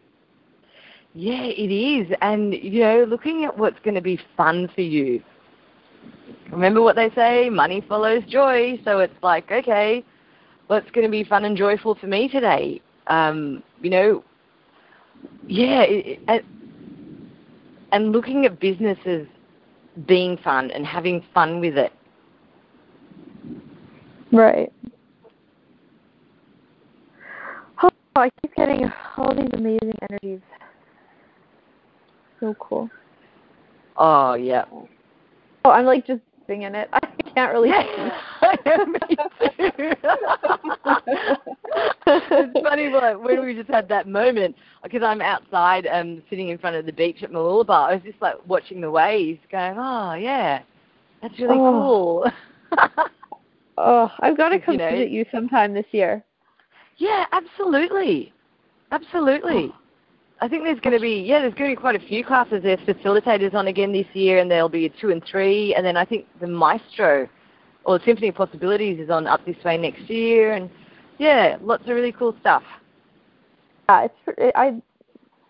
Yeah, it is. And, you know, looking at what's going to be fun for you. Remember what they say, money follows joy. So it's like, okay, what's going to be fun and joyful for me today? Um, you know, yeah, it, it, and looking at businesses being fun and having fun with it. Right. Oh, I keep getting all these amazing energies. So cool. Oh, yeah. Oh, I'm like just singing it. I can't really too. it's funny like, when we just had that moment because I'm outside um, sitting in front of the beach at Mooloolaba. I was just like watching the waves, going, "Oh yeah, that's really Oh. cool." Oh, I've got to *laughs* You come know. visit you sometime this year. yeah, absolutely, absolutely. I think there's going to be yeah, there's going to be quite a few classes. There's facilitators on again this year, and there'll be two and three, and then I think the Maestro or Symphony of Possibilities is on up this way next year, and yeah, lots of really cool stuff. Yeah, it's it, I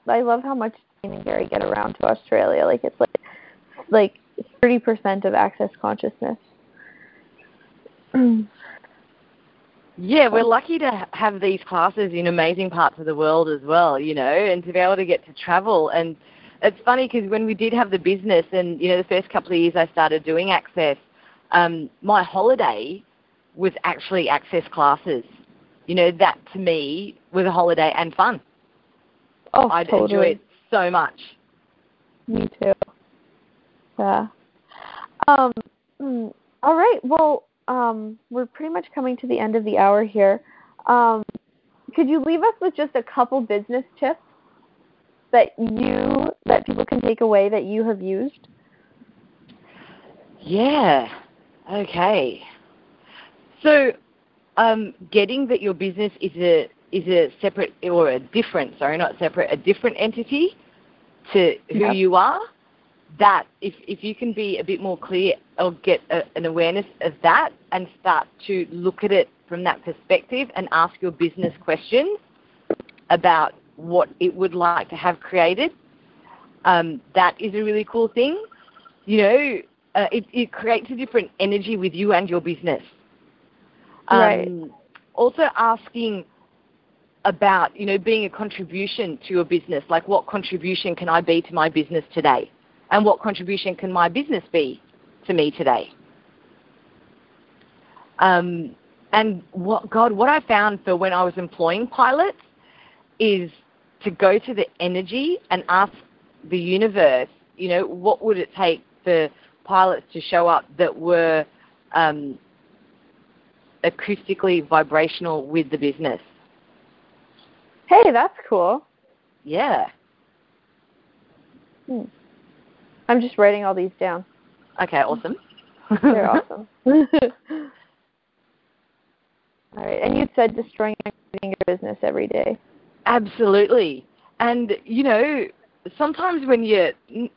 I love how much Dain and Gary get around to Australia. Like it's like like thirty percent of access consciousness. *clears throat* Yeah, we're lucky to have these classes in amazing parts of the world as well, you know, and to be able to get to travel. And it's funny because when we did have the business, and you know, the first couple of years I started doing access, um, my holiday was actually access classes. You know, that to me was a holiday and fun. oh, I'd totally. enjoy it so much. Me too. Yeah. Um. mm, All right. Well, um, we're pretty much coming to the end of the hour here. Um, could you leave us with just a couple business tips that you that people can take away that you have used? Yeah. Okay. So, um, getting that your business is a is a separate or a different, sorry, not separate, a different entity to who Yep. you are. That if if you can be a bit more clear or get a, an awareness of that and start to look at it from that perspective and ask your business questions about what it would like to have created. Um, that is a really cool thing. You know, uh, it, it creates a different energy with you and your business. Um, right. Also asking about, you know, being a contribution to your business. Like, what contribution can I be to my business today? And what contribution can my business be to me today? Um, and what God, what I found for when I was employing pilots is to go to the energy and ask the universe, you know, what would it take for pilots to show up that were um, acoustically vibrational with the business. Hey, that's cool. Yeah. Hmm. I'm just writing all these down. Okay, awesome. They're *laughs* awesome. *laughs* all right, and you said destroying your business every day. Absolutely, and you know, sometimes when you're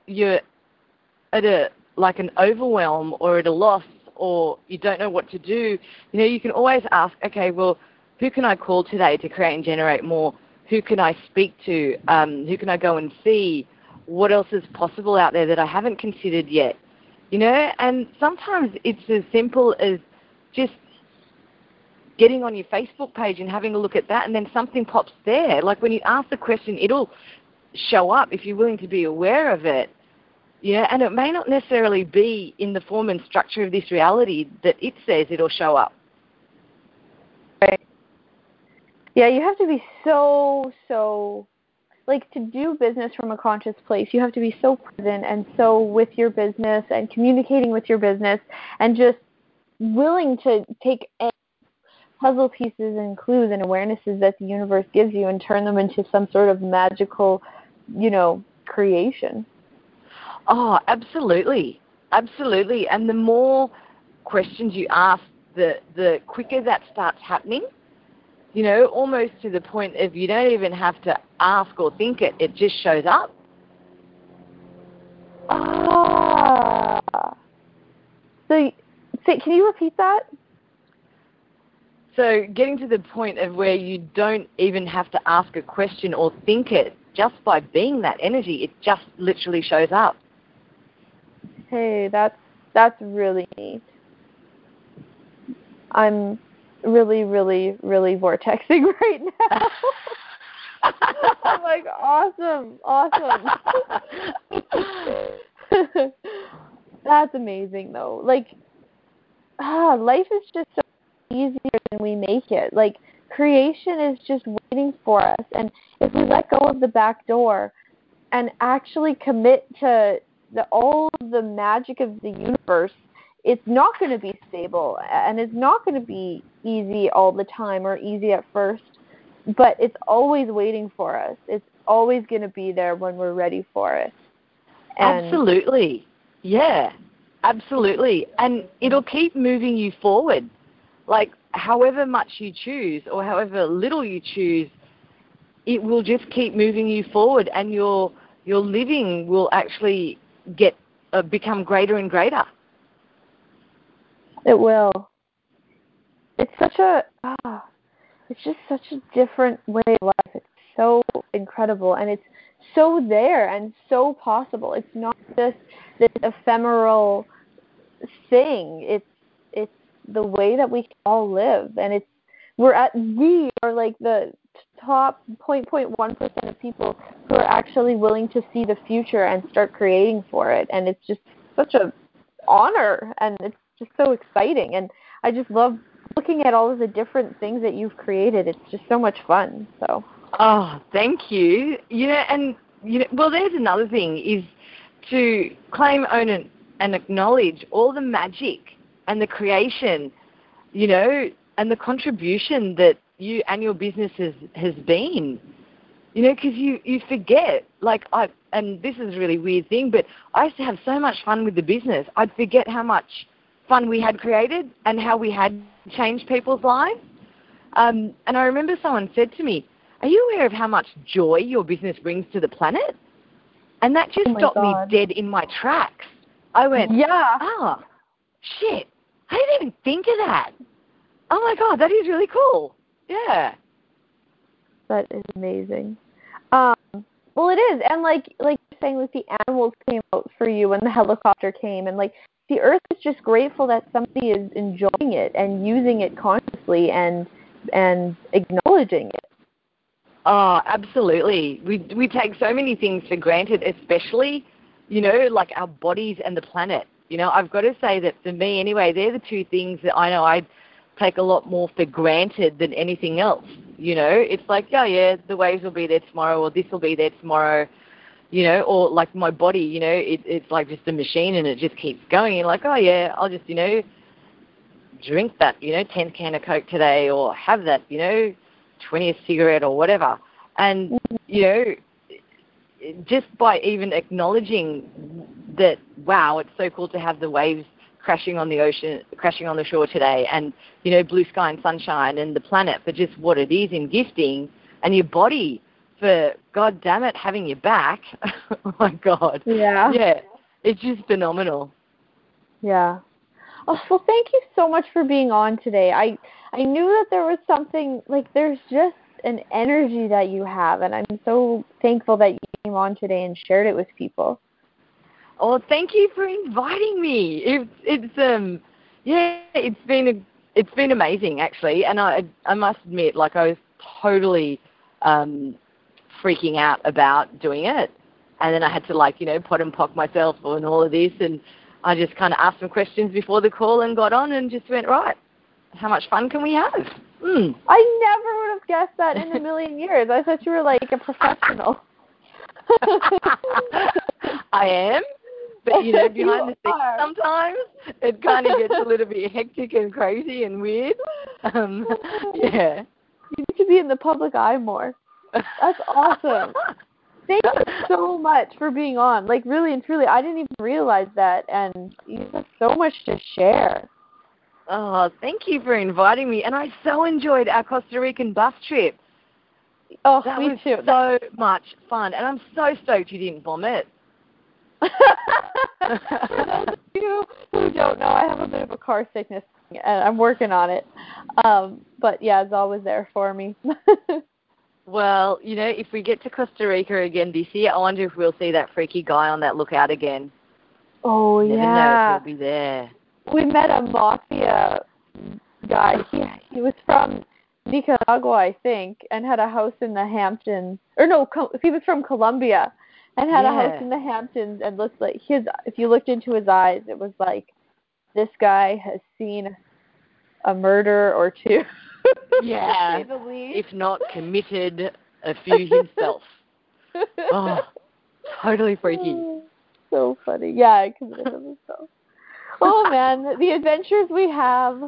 you're at a like an overwhelm or at a loss or you don't know what to do, you know, you can always ask, okay, well, who can I call today to create and generate more? Who can I speak to? Um, who can I go and see? What else is possible out there that I haven't considered yet? You know, and sometimes it's as simple as just getting on your Facebook page and having a look at that, and then something pops there. Like when you ask the question, it'll show up if you're willing to be aware of it. Yeah, and it may not necessarily be in the form and structure of this reality that it says it'll show up. Right. Yeah, you have to be so, so, like to do business from a conscious place, you have to be so present and so with your business and communicating with your business and just willing to take puzzle pieces and clues and awarenesses that the universe gives you and turn them into some sort of magical, you know, creation. Oh, absolutely. Absolutely. And the more questions you ask, the, the quicker that starts happening. You know, almost to the point of you don't even have to ask or think it, it just shows up. Ah. So, so can you repeat that? So, getting to the point of where you don't even have to ask a question or think it, just by being that energy, it just literally shows up. Hey, that's that's really neat. I'm really, really, really vortexing *laughs* right now. *laughs* I'm like, awesome, awesome. *laughs* that's amazing though. Like ah, life is just so easier than we make it. Like creation is just waiting for us and if we let go of the back door and actually commit to the all the magic of the universe it's not going to be stable and it's not going to be easy all the time or easy at first but it's always waiting for us. It's always going to be there when we're ready for it. And absolutely. Yeah. Absolutely. And it'll keep moving you forward. Like however much you choose or however little you choose it will just keep moving you forward and your your living will actually get uh, become greater and greater. It will. It's such a ah, it's just such a different way of life. It's so incredible and it's so there and so possible. It's not just this ephemeral thing. It's it's the way that we all live and it's we're at we are like the top 0.1% of people who are actually willing to see the future and start creating for it. And it's just such a honor and it's just so exciting. And I just love looking at all of the different things that you've created. It's just so much fun. So. Oh, thank you. You know, and you know, well, there's another thing is to claim, own, and, and acknowledge all the magic and the creation, you know, and the contribution that you and your business has, has been. You know, because you, you forget, like, I, and this is a really weird thing, but I used to have so much fun with the business. I'd forget how much fun we had created and how we had changed people's lives. Um, and I remember someone said to me, Are you aware of how much joy your business brings to the planet? And that just oh stopped God. me dead in my tracks. I went, Yeah. Oh, shit. I didn't even think of that. Oh my God, that is really cool. Yeah. That is amazing. Um, well, it is, and like like saying, like the animals came out for you, and the helicopter came, and like the earth is just grateful that somebody is enjoying it and using it consciously and and acknowledging it. Oh, absolutely. We we take so many things for granted, especially, you know, like our bodies and the planet. You know, I've got to say that for me anyway, they're the two things that I know I take a lot more for granted than anything else. You know, it's like, oh yeah, the waves will be there tomorrow, or this will be there tomorrow. You know, or like my body, you know, it, it's like just a machine and it just keeps going. And like, oh yeah, I'll just, you know, drink that, you know, 10th can of Coke today, or have that, you know, 20th cigarette or whatever. And, you know, just by even acknowledging that, wow, it's so cool to have the waves crashing on the ocean, crashing on the shore today, and you know, blue sky and sunshine, and the planet for just what it is in gifting, and your body for God damn it having your back. *laughs* oh my God. Yeah. Yeah. It's just phenomenal. Yeah. Oh well, thank you so much for being on today. I I knew that there was something like there's just an energy that you have, and I'm so thankful that you came on today and shared it with people. Oh, thank you for inviting me. It's it's um yeah, it's been a it's been amazing actually, and I I must admit, like I was totally um freaking out about doing it, and then I had to like you know POD and POC myself and all of this, and I just kind of asked some questions before the call and got on and just went right. How much fun can we have? Mm. I never would have guessed that in a million *laughs* years. I thought you were like a professional. *laughs* I am, but you know, behind the scenes sometimes it kind of gets a little bit hectic and crazy and weird. Um, *laughs* yeah. You need to be in the public eye more. That's awesome. Thank you so much for being on. Like really and truly, I didn't even realize that, and you have so much to share. Oh, thank you for inviting me, and I so enjoyed our Costa Rican bus trip. Oh, that me was too. So much fun, and I'm so stoked you didn't vomit. For those of you who don't know, I have a bit of a car sickness, and I'm working on it. Um, but yeah, it's always there for me. *laughs* well, you know, if we get to Costa Rica again this year, I wonder if we'll see that freaky guy on that lookout again. Oh Never yeah. know if he'll be there. We met a mafia guy. He he was from Nicaragua, I think, and had a house in the Hamptons. Or no, he was from Colombia and had yeah. a house in the Hamptons and looked like his if you looked into his eyes it was like this guy has seen a murder or two. *laughs* yeah. if not committed a few himself. *laughs* oh, totally freaky. *sighs* So funny. Yeah, I committed himself. Oh man, the adventures we have.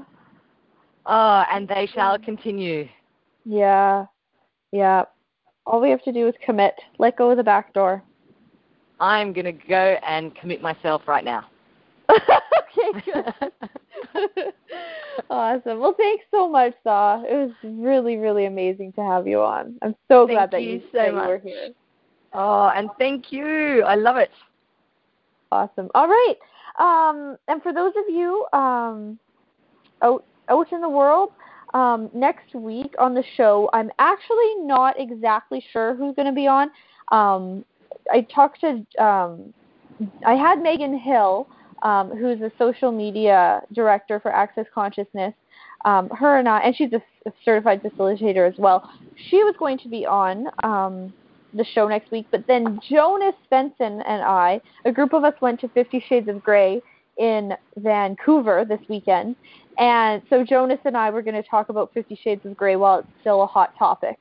Oh, and they shall continue. Yeah. Yeah. All we have to do is commit. Let go of the back door. I'm going to go and commit myself right now. *laughs* okay, good. *laughs* awesome. Well, thanks so much, Saw. It was really, really amazing to have you on. I'm so thank glad that you, you, so that you were here. Oh, and thank you. I love it. Awesome. All right. Um, and for those of you um, out out in the world, um, next week on the show, I'm actually not exactly sure who's going to be on. Um, I talked to um, I had Megan Hill, um, who's a social media director for Access Consciousness. Um, her and I, and she's a, a, certified facilitator as well. She was going to be on um, the show next week, but then Jonas Svensson and I, a group of us, went to Fifty Shades of Grey in Vancouver this weekend, and so Jonas and I were going to talk about Fifty Shades of Grey while it's still a hot topic.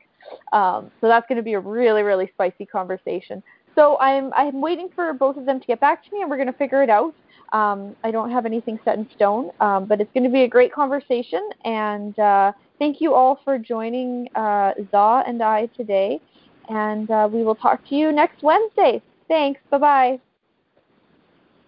Um, so that's going to be a really, really spicy conversation. So I'm I'm waiting for both of them to get back to me, and we're going to figure it out. Um, I don't have anything set in stone, um, but it's going to be a great conversation. And uh, thank you all for joining uh, Za and I today. And uh, we will talk to you next Wednesday. Thanks. Bye bye.